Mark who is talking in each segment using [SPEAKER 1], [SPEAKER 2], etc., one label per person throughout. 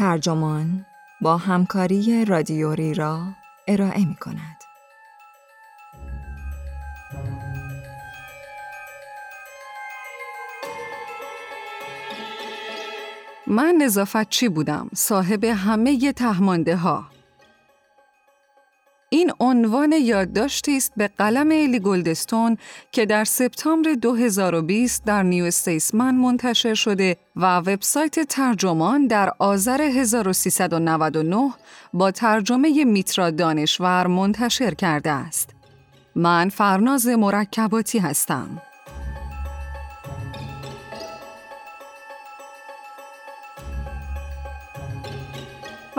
[SPEAKER 1] ترجمان با همکاری رادیوری را ارائه می کند.
[SPEAKER 2] من نظافت چی بودم؟ صاحب همه تهمانده ها. این عنوان یادداشتی است به قلم الی گلدستون که در سپتامبر 2020 در نیو استیسمن منتشر شده و وبسایت ترجمان در آذر 1399 با ترجمه میترا دانشور منتشر کرده است. من فرناز مرکباتی هستم.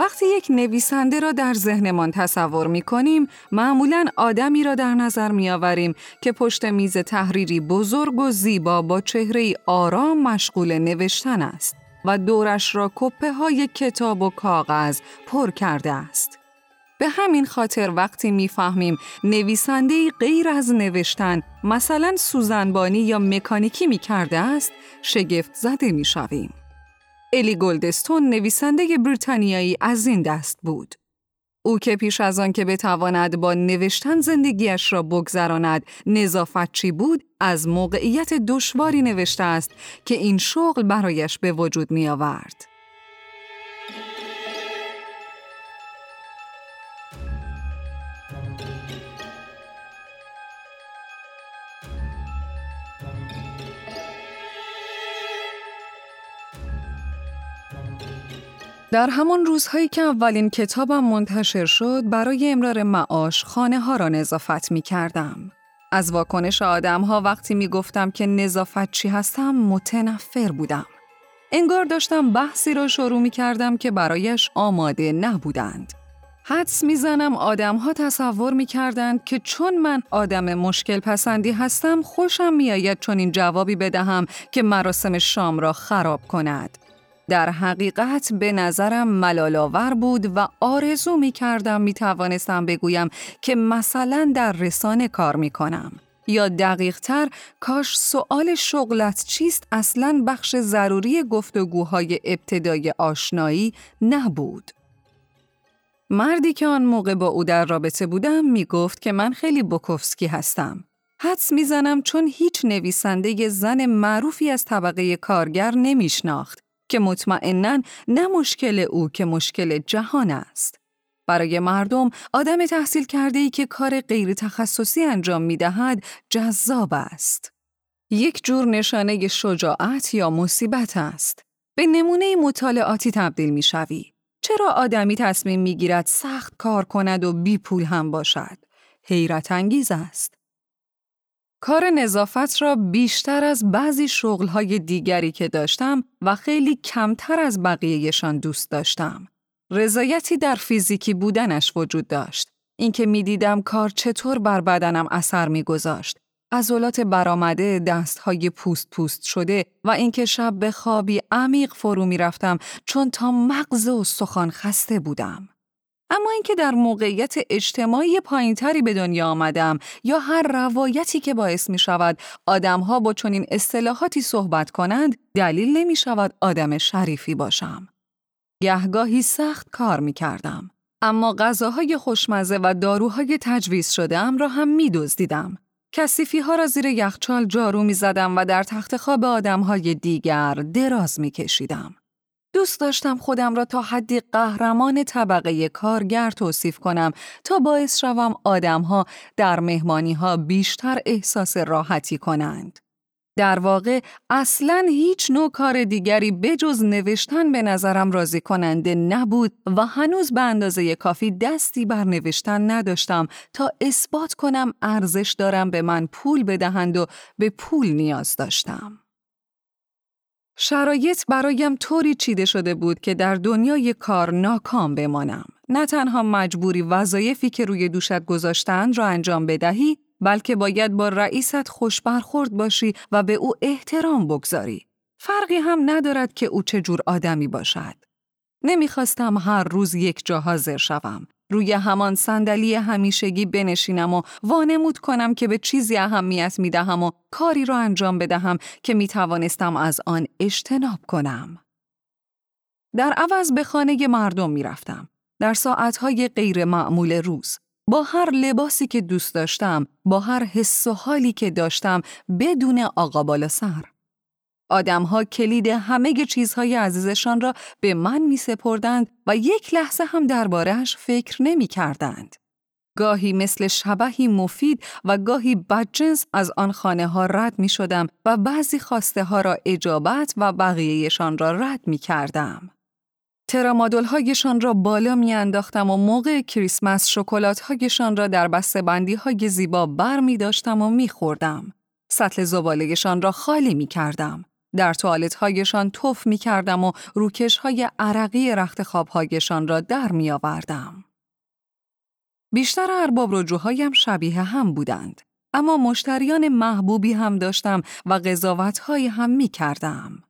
[SPEAKER 2] وقتی یک نویسنده را در ذهنمان تصور می کنیم، معمولا آدمی را در نظر می آوریم که پشت میز تحریری بزرگ و زیبا با چهره آرام مشغول نوشتن است و دورش را کپه های کتاب و کاغذ پر کرده است. به همین خاطر وقتی می‌فهمیم نویسنده غیر از نوشتن مثلا سوزنبانی یا مکانیکی می کرده است شگفت زده می. الی گلدستون نویسنده بریتانیایی از این دست بود. او که پیش از آن که بتواند با نوشتن زندگیش را بگذراند نظافتچی بود از موقعیت دشواری نوشته است که این شغل برایش به وجود می آورد. در همان روزهایی که اولین کتابم منتشر شد برای امرار معاش خانه ها را نظافت می کردم. از واکنش آدم ها وقتی می گفتم که نظافت چی هستم متنفر بودم. انگار داشتم بحثی را شروع می کردم که برایش آماده نبودند. حدس می‌زنم آدم ها تصور می کردند که چون من آدم مشکل پسندی هستم خوشم میآید چون این جوابی بدهم که مراسم شام را خراب کند. در حقیقت به نظرم ملالاور بود و آرزو می کردم می توانستم بگویم که مثلا در رسانه کار می کنم. یا دقیق تر کاش سؤال شغلت چیست اصلا بخش ضروری گفتگوهای ابتدای آشنایی نبود. مردی که آن موقع با او در رابطه بودم می گفت که من خیلی بوکوفسکی هستم. حدس می‌زنم چون هیچ نویسنده زن معروفی از طبقه کارگر نمیشناخت که مطمئنا نه مشکل او که مشکل جهان است. برای مردم آدم تحصیل کرده ای که کار غیر تخصصی انجام می دهد جذاب است. یک جور نشانه شجاعت یا مصیبت است. به نمونه مطالعاتی تبدیل می شوی. چرا آدمی تصمیم می گیرد سخت کار کند و بی پول هم باشد؟ حیرت انگیز است. کار نظافت را بیشتر از بعضی شغلهای دیگری که داشتم و خیلی کمتر از بقیهشان دوست داشتم. رضایتی در فیزیکی بودنش وجود داشت. اینکه می‌دیدم کار چطور بر بدنم اثر میگذاشت. عضلات برآمده، دستهای پوست پوست شده و اینکه شب به خوابی عمیق فرو می‌رفتم چون تا مغز و سخان خسته بودم. اما اینکه در موقعیت اجتماعی پایینتری به دنیا آمدم یا هر روایتی که باعث می شود آدمها با چنین اصطلاحاتی صحبت کنند دلیل نمی شود آدم شریفی باشم. گهگاهی سخت کار می کردم. اما غذاهای خوشمزه و داروهای تجویز شده ام را هم می دزدیدم. کسیفی ها را زیر یخچال جارو می زدم و در تخت خواب آدم های دیگر دراز می کشیدم. دوست داشتم خودم را تا حدی قهرمان طبقه کارگر توصیف کنم تا باعث شوم آدمها در مهمانی ها بیشتر احساس راحتی کنند. در واقع اصلا هیچ نوع کار دیگری بجز نوشتن به نظرم راضی کننده نبود و هنوز به اندازه کافی دستی بر نوشتن نداشتم تا اثبات کنم ارزش دارم به من پول بدهند و به پول نیاز داشتم. شرایط برایم طوری چیده شده بود که در دنیای کار ناکام بمانم. نه تنها مجبوری وظایفی که روی دوشت گذاشتند را انجام بدهی، بلکه باید با رئیست خوش برخورد باشی و به او احترام بگذاری. فرقی هم ندارد که او چه جور آدمی باشد. نمی‌خواستم هر روز یک جا حاضر شوم. روی همان صندلی همیشگی بنشینم و وانمود کنم که به چیزی اهمیت می دهم و کاری را انجام بدهم که می توانستم از آن اجتناب کنم. در عوض به خانه مردم می رفتم. در ساعتهای غیر معمول روز. با هر لباسی که دوست داشتم، با هر حس و حالی که داشتم بدون آقا بالا سر. آدمها کلید همه چیزهای عزیزشان را به من می سپردند و یک لحظه هم دربارهش فکر نمی کردند. گاهی مثل شبهی مفید و گاهی بدجنس از آن خانه ها رد می شدم و بعضی خواسته ها را اجابت و بقیهشان را رد می کردم. ترامادول هایشان را بالا می انداختم و موقع کریسمس شکلات هایشان را در بسته بندی های زیبا بر می داشتم و می خوردم. سطل زبالهشان را خالی می کردم. در توالت هایشان توف می کردم و روکش های عرقی رخت خواب هایشان را در می آوردم. بیشتر ارباب رجوهایم شبیه هم بودند. اما مشتریان محبوبی هم داشتم و قضاوت هم می کردم.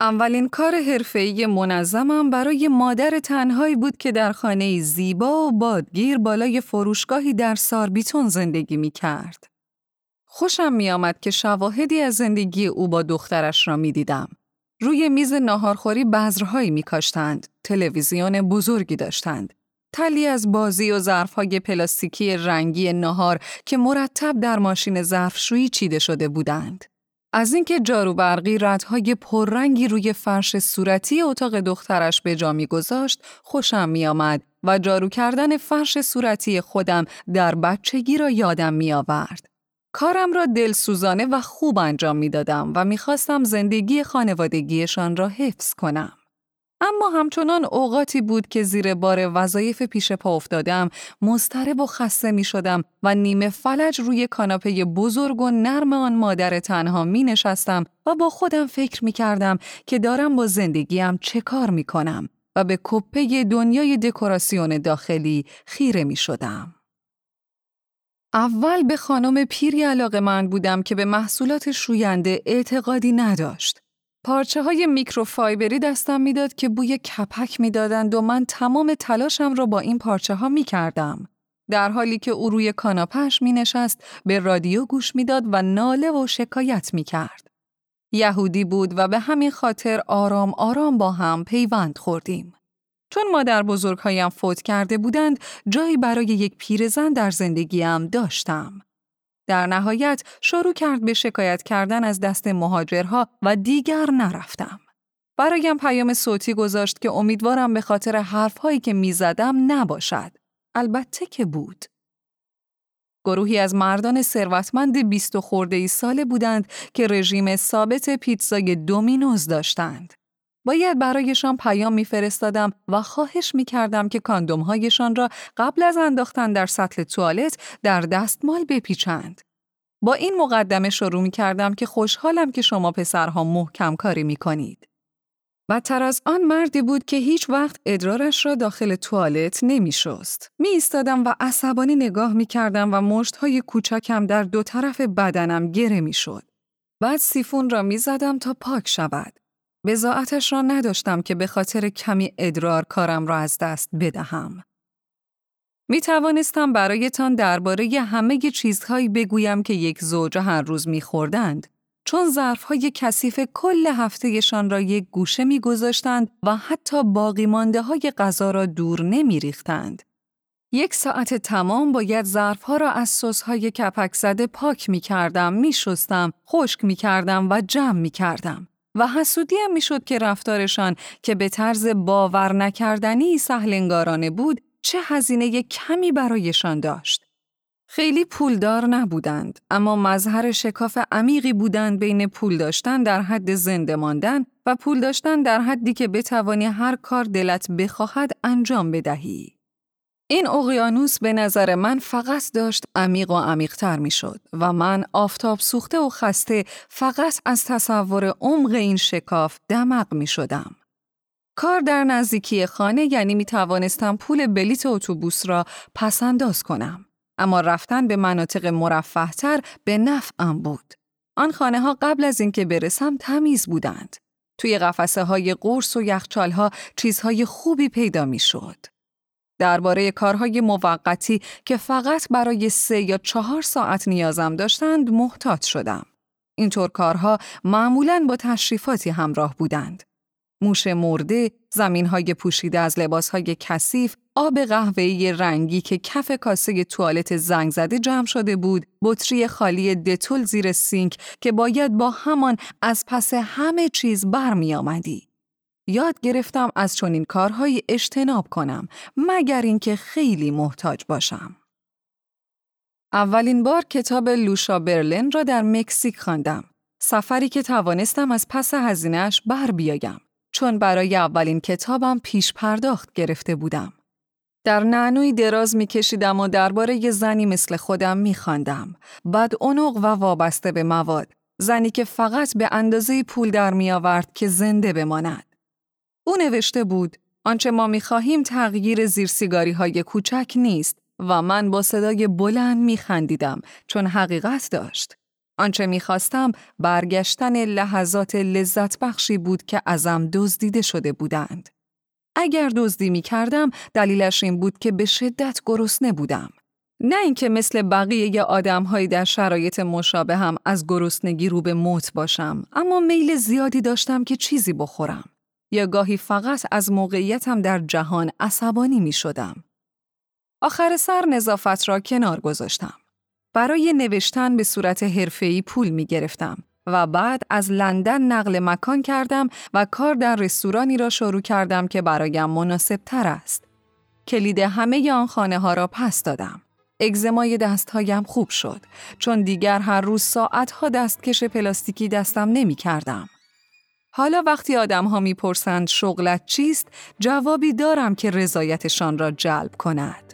[SPEAKER 2] اولین کار حرفه‌ای منظمم برای مادر تنهایی بود که در خانه زیبا و بادگیر بالای فروشگاهی در ساربیتون زندگی می کرد. خوشم می آمد که شواهدی از زندگی او با دخترش را می دیدم. روی میز ناهارخوری بذرهایی می کاشتند، تلویزیون بزرگی داشتند. تلی از بازی و ظرفهای پلاستیکی رنگی نهار که مرتب در ماشین ظرفشویی چیده شده بودند. از اینکه جارو برقی ردهای پررنگی روی فرش صورتی اتاق دخترش به جا میگذاشت خوشم میآمد و جارو کردن فرش صورتی خودم در بچگی را یادم میآورد. کارم را دلسوزانه و خوب انجام می‌دادم و می‌خواستم زندگی خانوادگیشان را حفظ کنم. اما همچنان اوقاتی بود که زیر بار وظایف پیش پا افتادم مضطرب و خسته می شدم و نیمه فلج روی کاناپه بزرگ و نرم آن مادر تنها می نشستم و با خودم فکر می کردم که دارم با زندگیم چه کار می کنم و به کپه دنیای دکوراسیون داخلی خیره می شدم. اول به خانم پیری علاقه من بودم که به محصولات شوینده اعتقادی نداشت. پارچه های میکروفایبری دستم می‌داد که بوی کپک می‌دادند و من تمام تلاشم را با این پارچه ها می کردم. در حالی که او روی کاناپش می نشست به رادیو گوش می‌داد و ناله و شکایت می کرد. یهودی بود و به همین خاطر آرام آرام با هم پیوند خوردیم. چون مادر بزرگهایم فوت کرده بودند جایی برای یک پیرزن در زندگیم داشتم. در نهایت شروع کرد به شکایت کردن از دست مهاجرها و دیگر نرفتم. برایم پیام صوتی گذاشت که امیدوارم به خاطر حرفهایی که می‌زدم نباشد. البته که بود. گروهی از مردان ثروتمند بیست و خورده ای ساله بودند که رژیم ثابت پیتزای دومینوز داشتند. باید برایشان پیام میفرستادم و خواهش می‌کردم که کاندومهایشان را قبل از انداختن در سطل توالت در دستمال بپیچند. با این مقدمه شروع می کردم که خوشحالم که شما پسرها محکم کاری می کنید. بدتر از آن مردی بود که هیچ وقت ادرارش را داخل توالت نمی شست. می ایستادم و عصبانی نگاه می کردم و مشت های کوچکم در دو طرف بدنم گره می شد. بعد سیفون را می زدم تا پاک شود. بزاعتش را نداشتم که به خاطر کمی ادرار کارم را از دست بدهم. می توانستم برایتان درباره همه چیزهایی بگویم که یک زوج هر روز می خوردند. چون ظرفهای کثیف کل هفتهشان را یک گوشه می گذاشتند و حتی باقی مانده های غذا را دور نمی ریختند. یک ساعت تمام باید ظرفها را از سسهای کپک زده پاک می کردم، می شستم، خشک می کردم و جمع می کردم. و حسودیم می‌شد که رفتارشان که به طرز باور نکردنی سهلنگارانه بود چه هزینه کمی برایشان داشت. خیلی پولدار نبودند اما مظهر شکاف عمیقی بودند بین پول داشتن در حد زنده ماندن و پول داشتن در حدی که بتوانی هر کار دلت بخواهد انجام بدهی. این اقیانوس به نظر من فقط داشت عمیق و عمیقتر می شد و من آفتاب سوخته و خسته فقط از تصور عمق این شکاف دمق می شدم. کار در نزدیکی خانه یعنی می توانستم پول بلیت اتوبوس را پسنداز کنم. اما رفتن به مناطق مرفهتر به نفعم بود. آن خانه ها قبل از اینکه برسم تمیز بودند. توی قفسه های قرص و یخچال ها چیزهای خوبی پیدا می شد. درباره کارهای موقتی که فقط برای سه یا چهار ساعت نیازم داشتند محتاط شدم. اینطور کارها معمولاً با تشریفاتی همراه بودند. موش مرده، زمین های پوشیده از لباس های کثیف، آب قهوه‌ای رنگی که کف کاسه توالت زنگ زده جمع شده بود، بطری خالی دتول زیر سینک که باید با همان از پس همه چیز برمی آمدی. یاد گرفتم از چنین کارهایی اجتناب کنم مگر اینکه خیلی محتاج باشم. اولین بار کتاب لوشا برلن را در مکزیک خواندم. سفری که توانستم از پس هزینهش بر بیایم چون برای اولین کتابم پیش پرداخت گرفته بودم. در نعنوی دراز می کشیدم و درباره یه زنی مثل خودم می خواندم. بعد اونق و وابسته به مواد. زنی که فقط به اندازه پول در می آورد که زنده بماند. او نوشته بود آنچه ما می خواهیم تغییر زیر سیگاری های کوچک نیست و من با صدای بلند می خندیدم چون حقیقت داشت. آنچه می‌خواستم برگشتن لحظات لذت بخشی بود که ازم دزدیده شده بودند. اگر دزدی می کردم دلیلش این بود که به شدت گرسنه بودم. نه اینکه مثل بقیه آدمهایی در شرایط مشابه هم از گرسنگی رو به موت باشم اما میل زیادی داشتم که چیزی بخورم. یا گاهی فقط از موقعیتم در جهان عصبانی می شدم. آخر سر نظافت را کنار گذاشتم. برای نوشتن به صورت حرفه‌ای پول می گرفتم و بعد از لندن نقل مکان کردم و کار در رستورانی را شروع کردم که برایم مناسب تر است. کلید همه آن خانه ها را پس دادم. اگزمای دستهایم خوب شد چون دیگر هر روز ساعتها دستکش پلاستیکی دستم نمی کردم. حالا وقتی آدم ها می پرسند شغلت چیست جوابی دارم که رضایتشان را جلب کند.